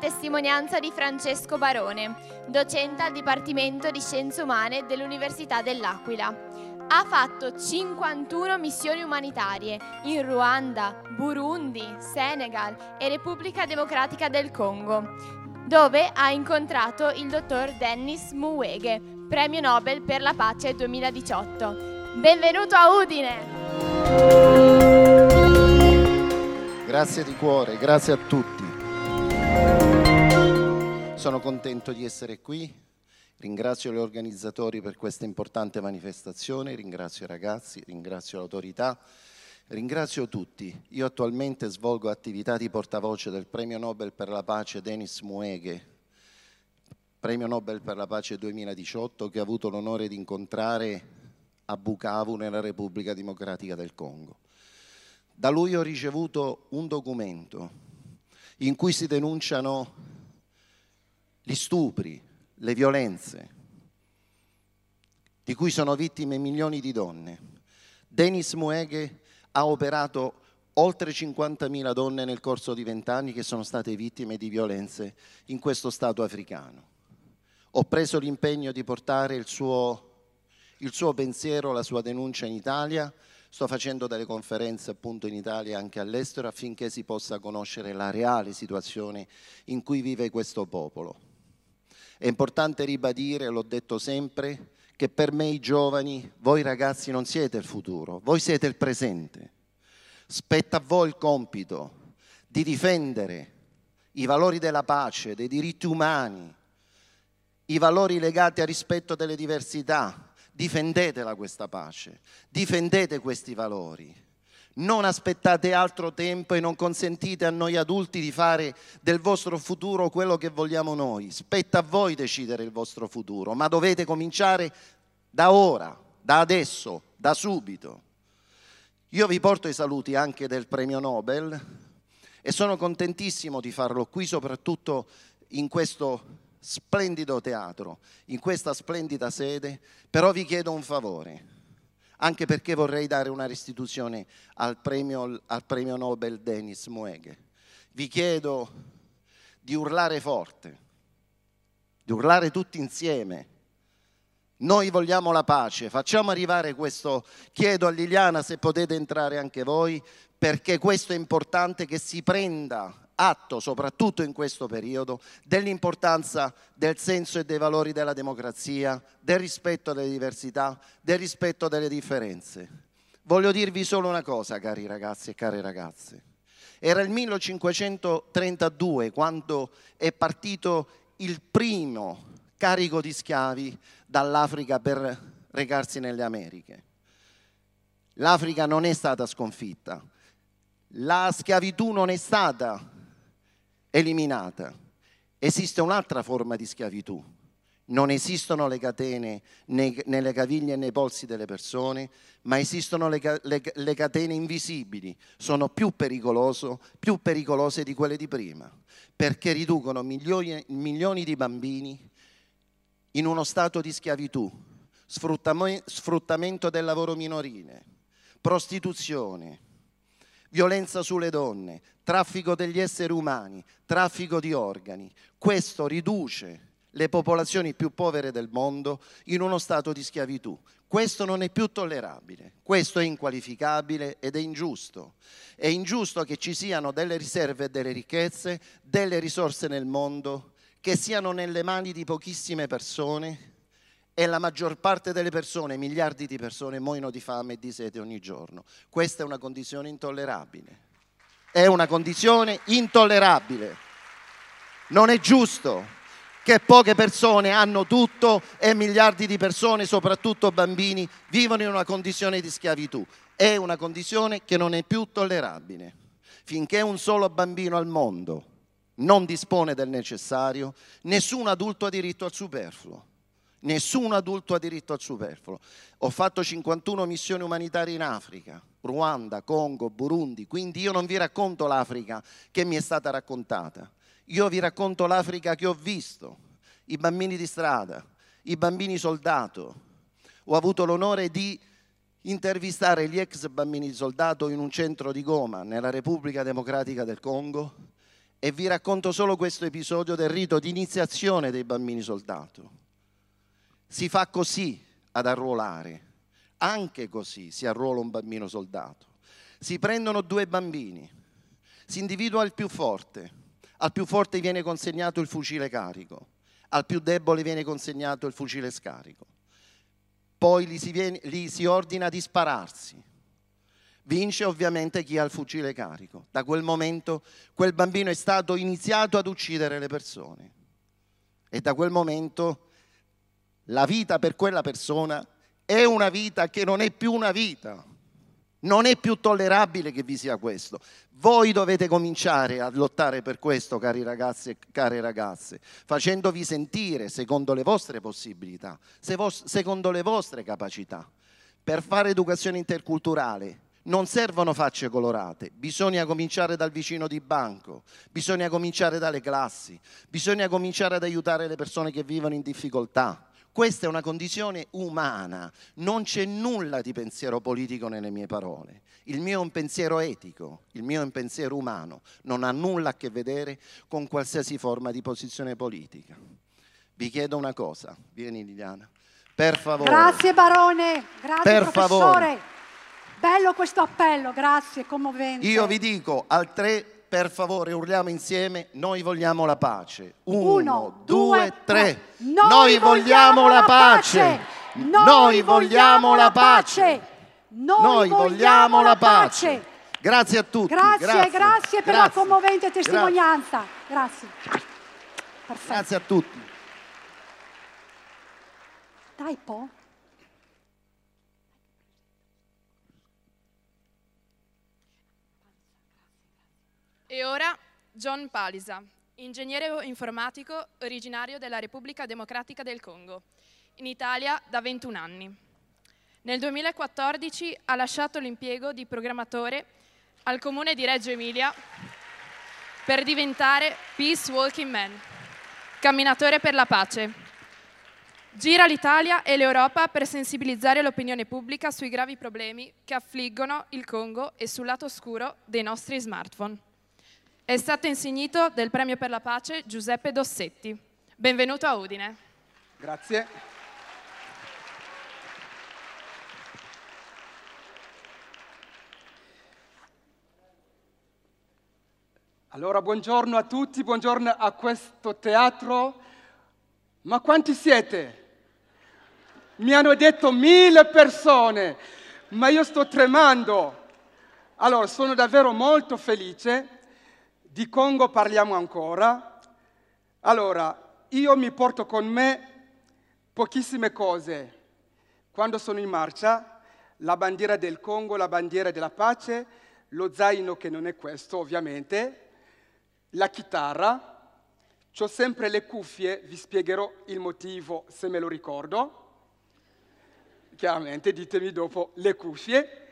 testimonianza di Francesco Barone, docente al Dipartimento di Scienze Umane dell'Università dell'Aquila. Ha fatto 51 missioni umanitarie in Ruanda, Burundi, Senegal e Repubblica Democratica del Congo, dove ha incontrato il dottor Dennis Muwege, Premio Nobel per la Pace 2018. Benvenuto a Udine! Grazie di cuore, grazie a tutti. Sono contento di essere qui Ringrazio gli organizzatori per questa importante manifestazione, ringrazio i ragazzi, ringrazio l'autorità, ringrazio tutti. Io attualmente svolgo attività di portavoce del Premio Nobel per la Pace Denis Mueghe, Premio Nobel per la Pace 2018 che ho avuto l'onore di incontrare a Bukavu nella Repubblica Democratica del Congo. Da lui ho ricevuto un documento in cui si denunciano gli stupri, le violenze di cui sono vittime milioni di donne. Denis Mueghe ha operato oltre 50.000 donne nel corso di vent'anni che sono state vittime di violenze in questo Stato africano. Ho preso l'impegno di portare il suo, il suo pensiero, la sua denuncia in Italia, sto facendo delle conferenze appunto in Italia e anche all'estero affinché si possa conoscere la reale situazione in cui vive questo popolo. È importante ribadire, l'ho detto sempre, che per me i giovani, voi ragazzi non siete il futuro, voi siete il presente. Spetta a voi il compito di difendere i valori della pace, dei diritti umani, i valori legati al rispetto delle diversità. Difendetela questa pace, difendete questi valori non aspettate altro tempo e non consentite a noi adulti di fare del vostro futuro quello che vogliamo noi. Spetta a voi decidere il vostro futuro, ma dovete cominciare da ora, da adesso, da subito. Io vi porto i saluti anche del premio Nobel e sono contentissimo di farlo qui, soprattutto in questo splendido teatro, in questa splendida sede, però vi chiedo un favore anche perché vorrei dare una restituzione al premio, al premio Nobel Denis Mueghe. Vi chiedo di urlare forte, di urlare tutti insieme. Noi vogliamo la pace, facciamo arrivare questo, chiedo a Liliana se potete entrare anche voi, perché questo è importante che si prenda atto, soprattutto in questo periodo, dell'importanza del senso e dei valori della democrazia, del rispetto delle diversità, del rispetto delle differenze. Voglio dirvi solo una cosa, cari ragazzi e care ragazze. Era il 1532 quando è partito il primo carico di schiavi dall'Africa per recarsi nelle Americhe. L'Africa non è stata sconfitta, la schiavitù non è stata eliminata. Esiste un'altra forma di schiavitù. Non esistono le catene nelle caviglie e nei polsi delle persone, ma esistono le, le, le catene invisibili. Sono più, più, pericolose di quelle di prima, perché riducono milioni, milioni di bambini in uno stato di schiavitù, sfruttamento del lavoro minorile, prostituzione, violenza sulle donne, traffico degli esseri umani, traffico di organi. Questo riduce le popolazioni più povere del mondo in uno stato di schiavitù. Questo non è più tollerabile, questo è inqualificabile ed è ingiusto. È ingiusto che ci siano delle riserve e delle ricchezze, delle risorse nel mondo che siano nelle mani di pochissime persone e la maggior parte delle persone, miliardi di persone, muoiono di fame e di sete ogni giorno. Questa è una condizione intollerabile. È una condizione intollerabile. Non è giusto che poche persone hanno tutto e miliardi di persone, soprattutto bambini, vivono in una condizione di schiavitù. È una condizione che non è più tollerabile. Finché un solo bambino al mondo non dispone del necessario, nessun adulto ha diritto al superfluo. Nessun adulto ha diritto al superfluo. Ho fatto 51 missioni umanitarie in Africa, Ruanda, Congo, Burundi, quindi io non vi racconto l'Africa che mi è stata raccontata. Io vi racconto l'Africa che ho visto, i bambini di strada, i bambini soldato. Ho avuto l'onore di intervistare gli ex bambini soldato in un centro di Goma, nella Repubblica Democratica del Congo, E vi racconto solo questo episodio del rito di iniziazione dei bambini soldato. Si fa così ad arruolare, anche così si arruola un bambino soldato. Si prendono due bambini, si individua il più forte, al più forte viene consegnato il fucile carico, al più debole viene consegnato il fucile scarico. Poi gli si, viene, gli si ordina di spararsi. Vince ovviamente chi ha il fucile carico. Da quel momento quel bambino è stato iniziato ad uccidere le persone. E da quel momento la vita per quella persona è una vita che non è più una vita. Non è più tollerabile che vi sia questo. Voi dovete cominciare a lottare per questo, cari ragazzi e care ragazze, facendovi sentire secondo le vostre possibilità, secondo le vostre capacità. Per fare educazione interculturale non servono facce colorate, bisogna cominciare dal vicino di banco, bisogna cominciare dalle classi, bisogna cominciare ad aiutare le persone che vivono in difficoltà. Questa è una condizione umana, non c'è nulla di pensiero politico nelle mie parole. Il mio è un pensiero etico, il mio è un pensiero umano, non ha nulla a che vedere con qualsiasi forma di posizione politica. Vi chiedo una cosa, vieni Liliana, per favore. Grazie Barone, grazie per professore. Favore. Bello questo appello, grazie, commovente. Io vi dico al tre per favore urliamo insieme, noi vogliamo la pace. Uno, Uno due, tre. Noi, noi vogliamo la pace. Noi vogliamo la pace. Noi vogliamo la pace. Grazie a tutti. Grazie, grazie, grazie per grazie. la commovente testimonianza. Grazie. Perfetto. Grazie a tutti. Dai, Po. E ora John Palisa, ingegnere informatico originario della Repubblica Democratica del Congo, in Italia da 21 anni. Nel 2014 ha lasciato l'impiego di programmatore al comune di Reggio Emilia per diventare Peace Walking Man, camminatore per la pace. Gira l'Italia e l'Europa per sensibilizzare l'opinione pubblica sui gravi problemi che affliggono il Congo e sul lato oscuro dei nostri smartphone. È stato insignito del premio per la pace Giuseppe Dossetti. Benvenuto a Udine. Grazie. Allora, buongiorno a tutti, buongiorno a questo teatro. Ma quanti siete? Mi hanno detto mille persone, ma io sto tremando. Allora, sono davvero molto felice di Congo parliamo ancora. Allora, io mi porto con me pochissime cose. Quando sono in marcia, la bandiera del Congo, la bandiera della pace, lo zaino che non è questo ovviamente, la chitarra, ho sempre le cuffie, vi spiegherò il motivo se me lo ricordo. Chiaramente ditemi dopo le cuffie.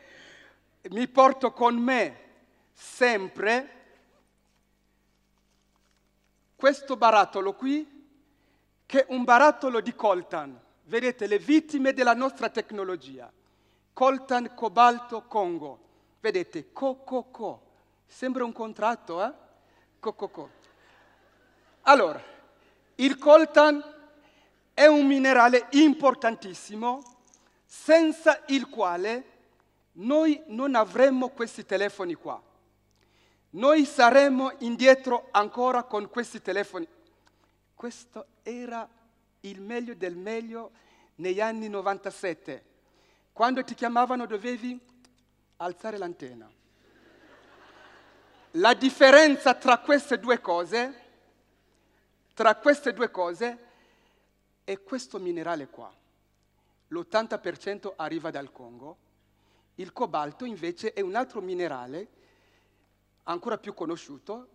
Mi porto con me sempre questo barattolo qui, che è un barattolo di coltan, vedete le vittime della nostra tecnologia, coltan, cobalto, Congo, vedete, co-co-co, sembra un contratto, eh? Co-co-co. Allora, il coltan è un minerale importantissimo senza il quale noi non avremmo questi telefoni qua noi saremmo indietro ancora con questi telefoni. Questo era il meglio del meglio negli anni 97. Quando ti chiamavano dovevi alzare l'antenna. La differenza tra queste due cose, tra queste due cose, è questo minerale qua. L'80% arriva dal Congo, il cobalto invece è un altro minerale ancora più conosciuto,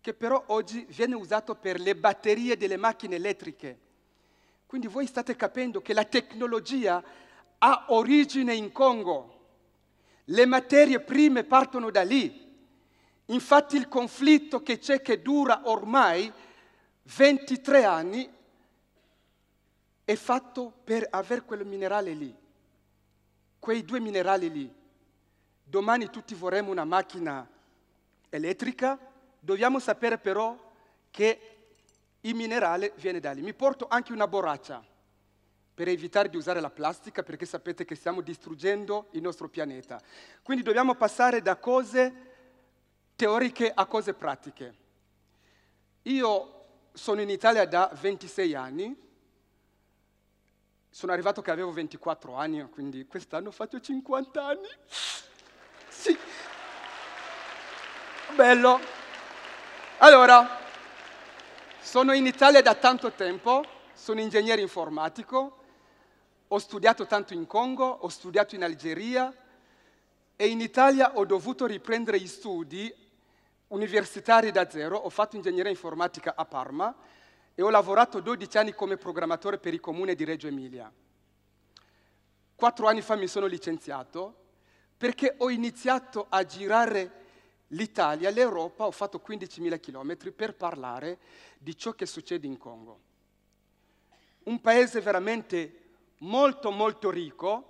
che però oggi viene usato per le batterie delle macchine elettriche. Quindi voi state capendo che la tecnologia ha origine in Congo, le materie prime partono da lì. Infatti il conflitto che c'è, che dura ormai 23 anni, è fatto per avere quel minerale lì, quei due minerali lì. Domani tutti vorremmo una macchina elettrica, dobbiamo sapere però che il minerale viene da lì. Mi porto anche una borraccia per evitare di usare la plastica perché sapete che stiamo distruggendo il nostro pianeta. Quindi dobbiamo passare da cose teoriche a cose pratiche. Io sono in Italia da 26 anni, sono arrivato che avevo 24 anni, quindi quest'anno faccio 50 anni. Sì. Bello. Allora, sono in Italia da tanto tempo, sono ingegnere informatico, ho studiato tanto in Congo, ho studiato in Algeria e in Italia ho dovuto riprendere gli studi universitari da zero, ho fatto ingegneria informatica a Parma e ho lavorato 12 anni come programmatore per il comune di Reggio Emilia. Quattro anni fa mi sono licenziato perché ho iniziato a girare l'Italia, l'Europa, ho fatto 15.000 km per parlare di ciò che succede in Congo. Un paese veramente molto molto ricco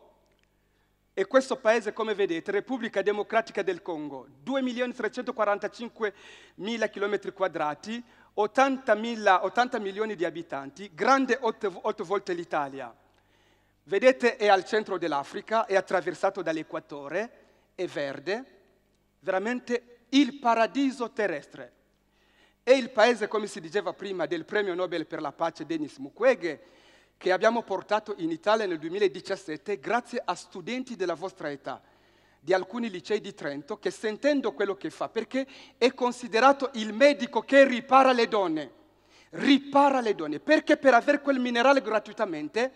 e questo paese, come vedete, Repubblica Democratica del Congo, 2.345.000 km quadrati, 80, 80 milioni di abitanti, grande 8, 8 volte l'Italia. Vedete, è al centro dell'Africa, è attraversato dall'equatore, è verde, veramente il paradiso terrestre. È il paese, come si diceva prima, del premio Nobel per la pace Denis Mukwege, che abbiamo portato in Italia nel 2017 grazie a studenti della vostra età di alcuni licei di Trento che sentendo quello che fa, perché è considerato il medico che ripara le donne, ripara le donne, perché per avere quel minerale gratuitamente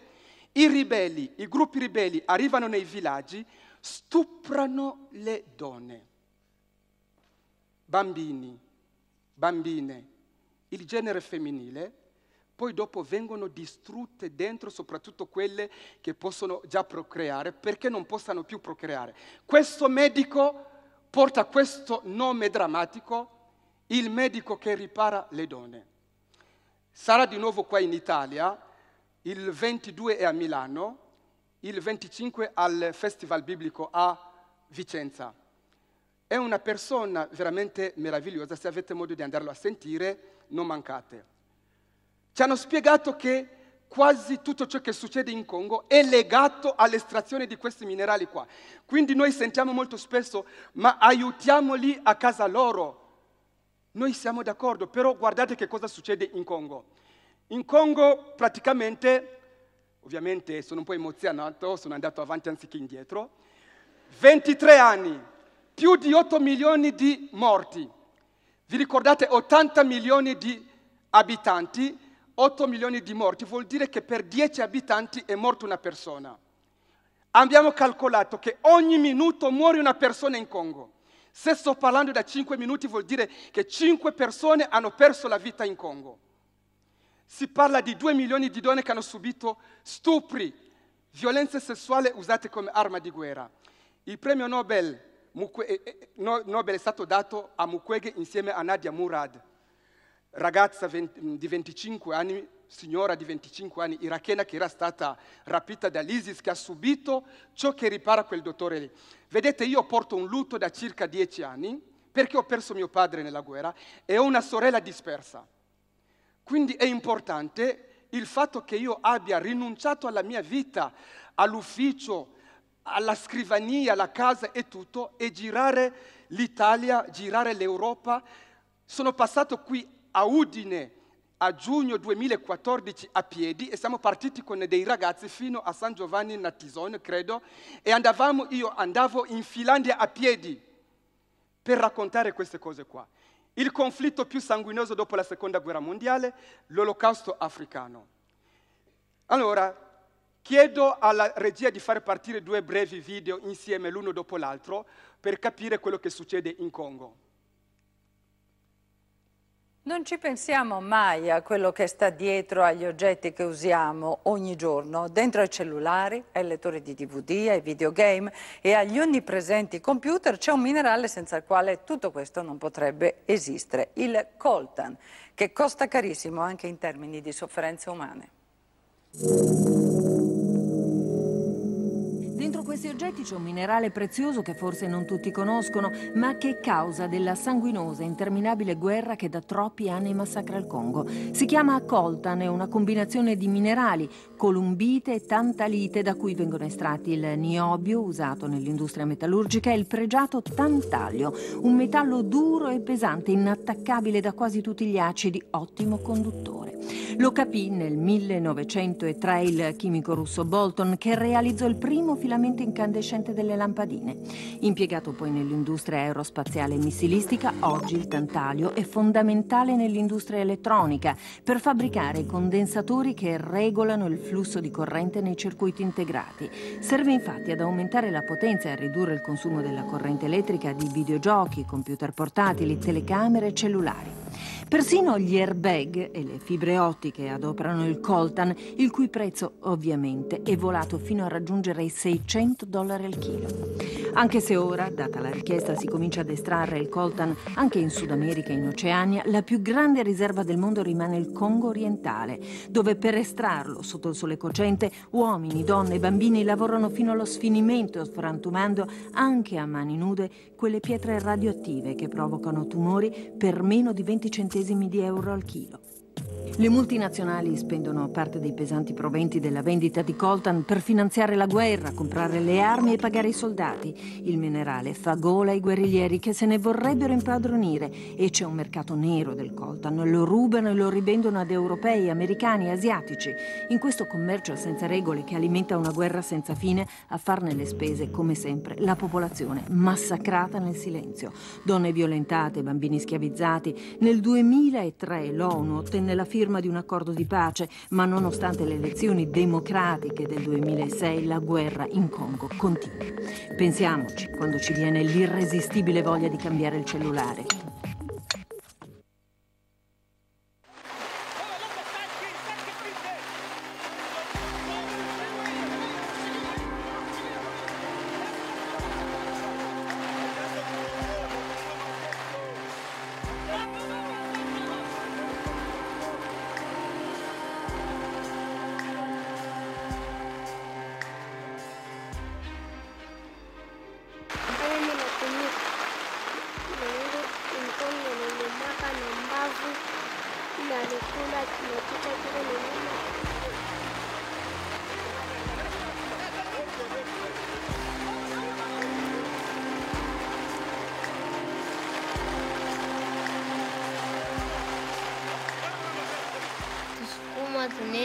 i ribelli, i gruppi ribelli arrivano nei villaggi, stuprano le donne, bambini, bambine, il genere femminile poi dopo vengono distrutte dentro soprattutto quelle che possono già procreare perché non possano più procreare. Questo medico porta questo nome drammatico, il medico che ripara le donne. Sarà di nuovo qua in Italia, il 22 è a Milano, il 25 al Festival Biblico a Vicenza. È una persona veramente meravigliosa, se avete modo di andarlo a sentire, non mancate. Ci hanno spiegato che quasi tutto ciò che succede in Congo è legato all'estrazione di questi minerali qua. Quindi noi sentiamo molto spesso, ma aiutiamoli a casa loro. Noi siamo d'accordo, però guardate che cosa succede in Congo. In Congo praticamente, ovviamente sono un po' emozionato, sono andato avanti anziché indietro, 23 anni, più di 8 milioni di morti. Vi ricordate 80 milioni di abitanti, 8 milioni di morti vuol dire che per 10 abitanti è morta una persona. Abbiamo calcolato che ogni minuto muore una persona in Congo. Se sto parlando da 5 minuti vuol dire che 5 persone hanno perso la vita in Congo. Si parla di 2 milioni di donne che hanno subito stupri, violenze sessuali usate come arma di guerra. Il premio Nobel, eh, eh, Nobel è stato dato a Mukwege insieme a Nadia Murad ragazza di 25 anni, signora di 25 anni, irachena che era stata rapita dall'ISIS, che ha subito ciò che ripara quel dottore lì. Vedete, io porto un lutto da circa 10 anni perché ho perso mio padre nella guerra e ho una sorella dispersa. Quindi è importante il fatto che io abbia rinunciato alla mia vita, all'ufficio, alla scrivania, alla casa e tutto, e girare l'Italia, girare l'Europa. Sono passato qui a Udine a giugno 2014 a piedi e siamo partiti con dei ragazzi fino a San Giovanni Natison, credo, e andavamo, io andavo in Finlandia a piedi per raccontare queste cose qua. Il conflitto più sanguinoso dopo la seconda guerra mondiale, l'olocausto africano. Allora, chiedo alla regia di fare partire due brevi video insieme l'uno dopo l'altro per capire quello che succede in Congo. Non ci pensiamo mai a quello che sta dietro agli oggetti che usiamo ogni giorno, dentro ai cellulari, ai lettori di DVD, ai videogame e agli onnipresenti computer c'è un minerale senza il quale tutto questo non potrebbe esistere, il coltan, che costa carissimo anche in termini di sofferenze umane. Dentro questi oggetti c'è un minerale prezioso che forse non tutti conoscono, ma che è causa della sanguinosa e interminabile guerra che da troppi anni massacra il Congo. Si chiama coltan, è una combinazione di minerali, columbite e tantalite, da cui vengono estratti il niobio, usato nell'industria metallurgica, e il pregiato tantalio, un metallo duro e pesante, inattaccabile da quasi tutti gli acidi, ottimo conduttore. Lo capì nel 1903 il chimico russo Bolton che realizzò il primo filamento incandescente delle lampadine. Impiegato poi nell'industria aerospaziale e missilistica, oggi il tantalio è fondamentale nell'industria elettronica per fabbricare condensatori che regolano il flusso di corrente nei circuiti integrati. Serve infatti ad aumentare la potenza e a ridurre il consumo della corrente elettrica di videogiochi, computer portatili, telecamere e cellulari. Persino gli airbag e le fibre ottiche adoperano il coltan, il cui prezzo ovviamente è volato fino a raggiungere i 600 dollari al chilo. Anche se ora, data la richiesta, si comincia ad estrarre il coltan anche in Sud America e in Oceania, la più grande riserva del mondo rimane il Congo orientale, dove per estrarlo sotto il sole cocente uomini, donne e bambini lavorano fino allo sfinimento, frantumando anche a mani nude quelle pietre radioattive che provocano tumori per meno di 20 centesimi di euro al chilo. Le multinazionali spendono parte dei pesanti proventi della vendita di coltan per finanziare la guerra, comprare le armi e pagare i soldati. Il minerale fa gola ai guerriglieri che se ne vorrebbero impadronire e c'è un mercato nero del coltan. Lo rubano e lo rivendono ad europei, americani, asiatici. In questo commercio senza regole che alimenta una guerra senza fine, a farne le spese, come sempre, la popolazione massacrata nel silenzio. Donne violentate, bambini schiavizzati. Nel 2003 l'ONU ottenne la firma di un accordo di pace, ma nonostante le elezioni democratiche del 2006 la guerra in Congo continua. Pensiamoci quando ci viene l'irresistibile voglia di cambiare il cellulare.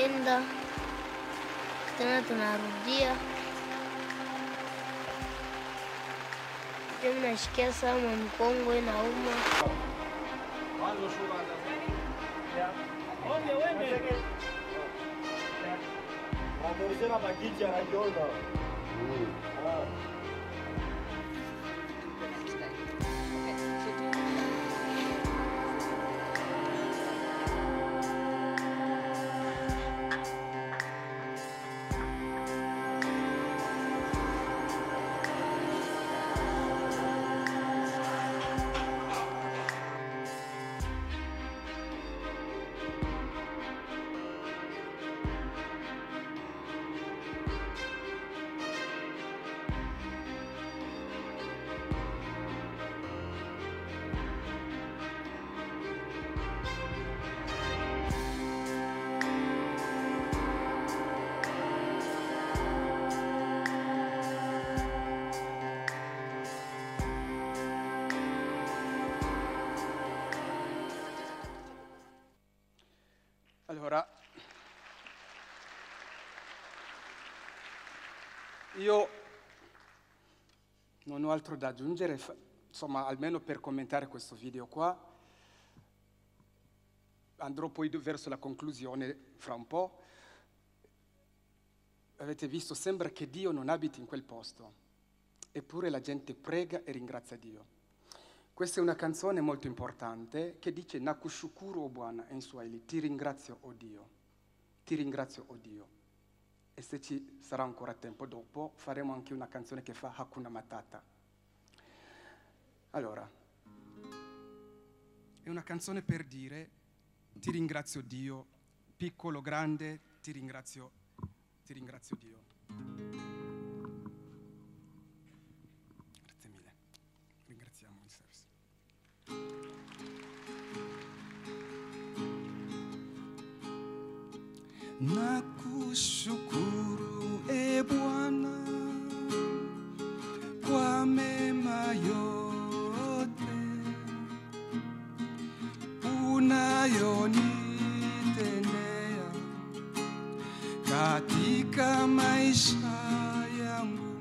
tunaenda tena tunarudia. Mimi nashikia sana mkongwe na uma. Io non ho altro da aggiungere, insomma, almeno per commentare questo video qua. Andrò poi verso la conclusione fra un po'. Avete visto, sembra che Dio non abiti in quel posto, eppure la gente prega e ringrazia Dio. Questa è una canzone molto importante che dice Nakushukuru o Bwana in Swahili, ti ringrazio oh Dio, ti ringrazio oh Dio e se ci sarà ancora tempo dopo faremo anche una canzone che fa Hakuna Matata. Allora, è una canzone per dire ti ringrazio Dio, piccolo, grande, ti ringrazio, ti ringrazio Dio. Grazie mille, ringraziamo il service. Not nakushukuru e Bwana kwa mema yote unayonitendea katika maisha yangu.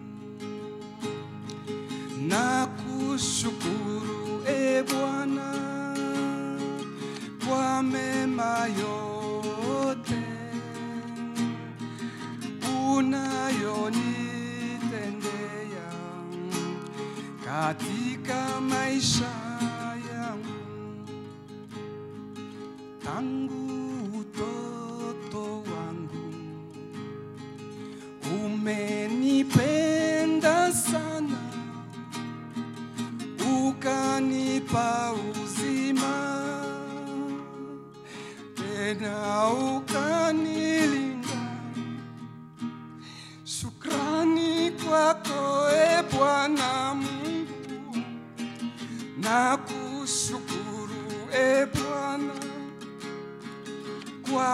Nakushukuru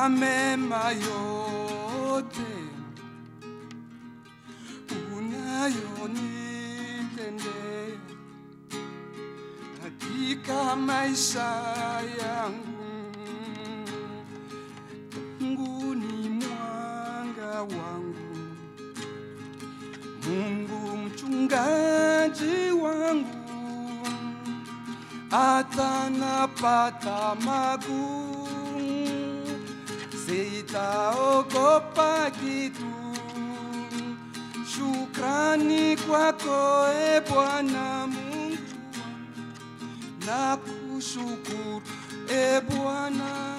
mema yote unayonitendea katika maisha yangu. Mungu ni mwanga wangu, Mungu mchungaji wangu, hata napata magumu, sitaogopa kitu. Shukrani kwako e Bwana Mungu, na kushukuru e Bwana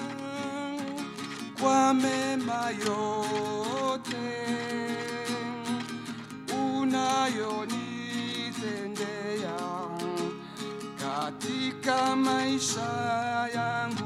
kwa mema yote unayonitendea katika maisha yangu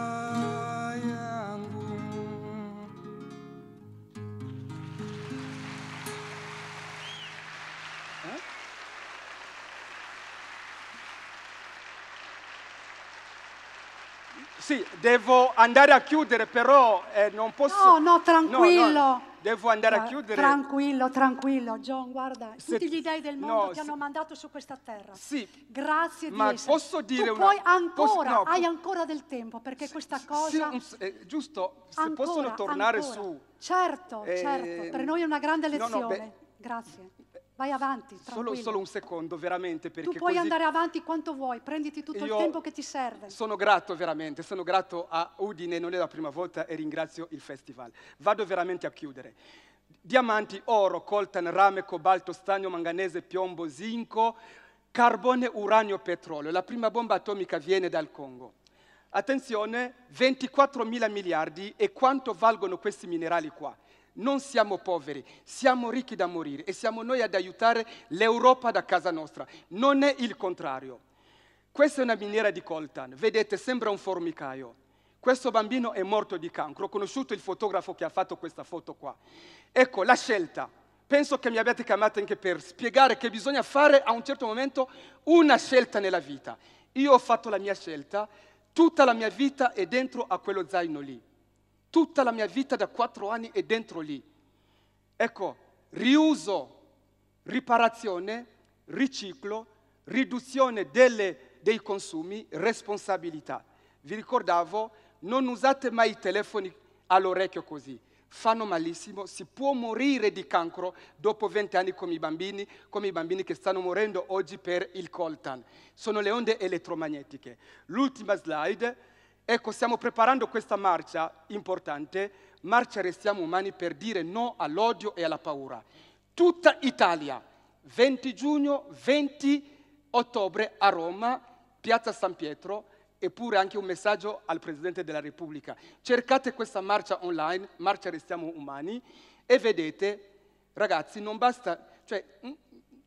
devo andare a chiudere, però eh, non posso... No, no, tranquillo. No, no, devo andare a Ah, chiudere. Tranquillo, tranquillo, John, guarda, Se- tutti gli dei del no, mondo ti se- hanno mandato su questa terra. Sì, Grazie di ma essere. posso dire tu una- puoi posso- ancora, no, hai ancora del tempo, perché questa Sì, cosa... un s- eh, giusto, se ancora, possono tornare ancora. su. Certo, Eh, certo, per noi è una grande no, no, lezione. beh- Grazie. Vai avanti, Solo, solo un secondo, veramente, perché tu puoi così andare avanti quanto vuoi, prenditi tutto Io il tempo che ti serve. Sono grato veramente, sono grato a Udine, non è la prima volta e ringrazio il festival. Vado veramente a chiudere. Diamanti, oro, coltan, rame, cobalto, stagno, manganese, piombo, zinco, carbone, uranio, petrolio. La prima bomba atomica viene dal Congo. Attenzione, 24 mila miliardi e quanto valgono questi minerali qua? Non siamo poveri, siamo ricchi da morire e siamo noi ad aiutare l'Europa da casa nostra, non è il contrario. Questa è una miniera di coltan, vedete, sembra un formicaio. Questo bambino è morto di cancro, ho conosciuto il fotografo che ha fatto questa foto qua. Ecco, la scelta. Penso che mi abbiate chiamato anche per spiegare che bisogna fare a un certo momento una scelta nella vita. Io ho fatto la mia scelta, tutta la mia vita è dentro a quello zaino lì. Tutta la mia vita da quattro anni è dentro lì. Ecco, riuso, riparazione, riciclo, riduzione delle- dei consumi, responsabilità. Vi ricordavo, non usate mai i telefoni all'orecchio così. Fanno malissimo, si può morire di cancro dopo 20 anni come i bambini, come i bambini che stanno morendo oggi per il coltan. Sono le onde elettromagnetiche. L'ultima slide. Ecco, stiamo preparando questa marcia importante, marcia Restiamo Umani per dire no all'odio e alla paura. Tutta Italia, 20 giugno, 20 ottobre a Roma, Piazza San Pietro, eppure anche un messaggio al Presidente della Repubblica. Cercate questa marcia online, Marcia Restiamo Umani, e vedete, ragazzi, non basta, cioè, mm,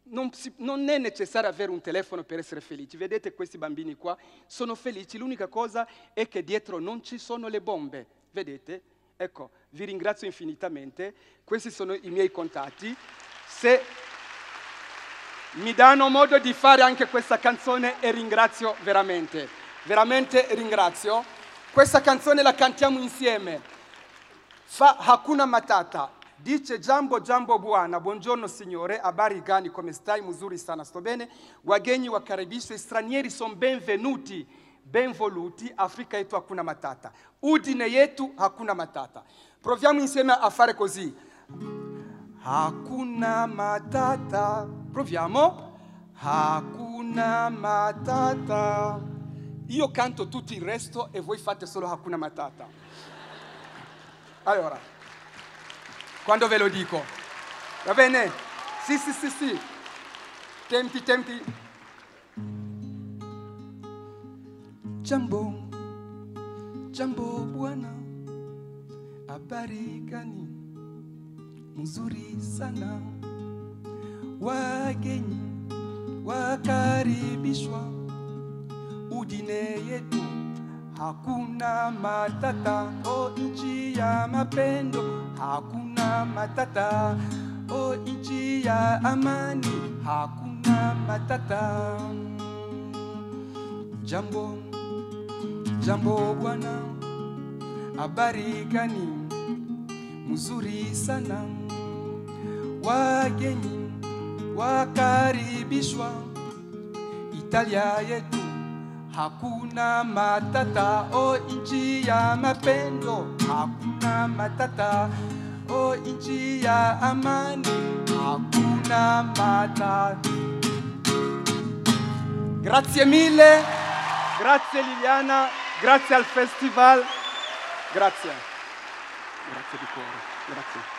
non, si, non, è necessario avere un telefono per essere felici. Vedete questi bambini qua? Sono felici, l'unica cosa è che dietro non ci sono le bombe. Vedete? Ecco, vi ringrazio infinitamente. Questi sono i miei contatti. Se mi danno modo di fare anche questa canzone e ringrazio veramente, veramente ringrazio. Questa canzone la cantiamo insieme. Fa Hakuna Matata. Dice Jambo Jambo Bwana, buongiorno signore, habari gani, come stai? Muzuri sana, sto bene. Wageni wakaribishwe, stranieri sono benvenuti, benvoluti, Afrika yetu hakuna matata. Udine yetu hakuna matata. Proviamo insieme a fare così. Hakuna matata. Proviamo. Hakuna matata. Io canto tutto il resto e voi fate solo Hakuna Matata. Allora, quando ve lo dico, va bene? Sì, sì, sì, sì. Tempi, tempi. Jambo, jambo bwana, habari gani? Mzuri sana, wageni wakaribishwa udine yetu hakuna matata, o nchi ya mapendo. Hakuna matata, o nchi ya amani. Hakuna matata. Jambo, jambo bwana, habari gani? Mzuri sana, wageni wakaribishwa. Italia yetu hakuna matata, o nchi ya mapendo hakuna matata, o nchi ya amani hakuna matata. Grazie mille, grazie Liliana, grazie al festival, grazie, grazie di cuore, grazie.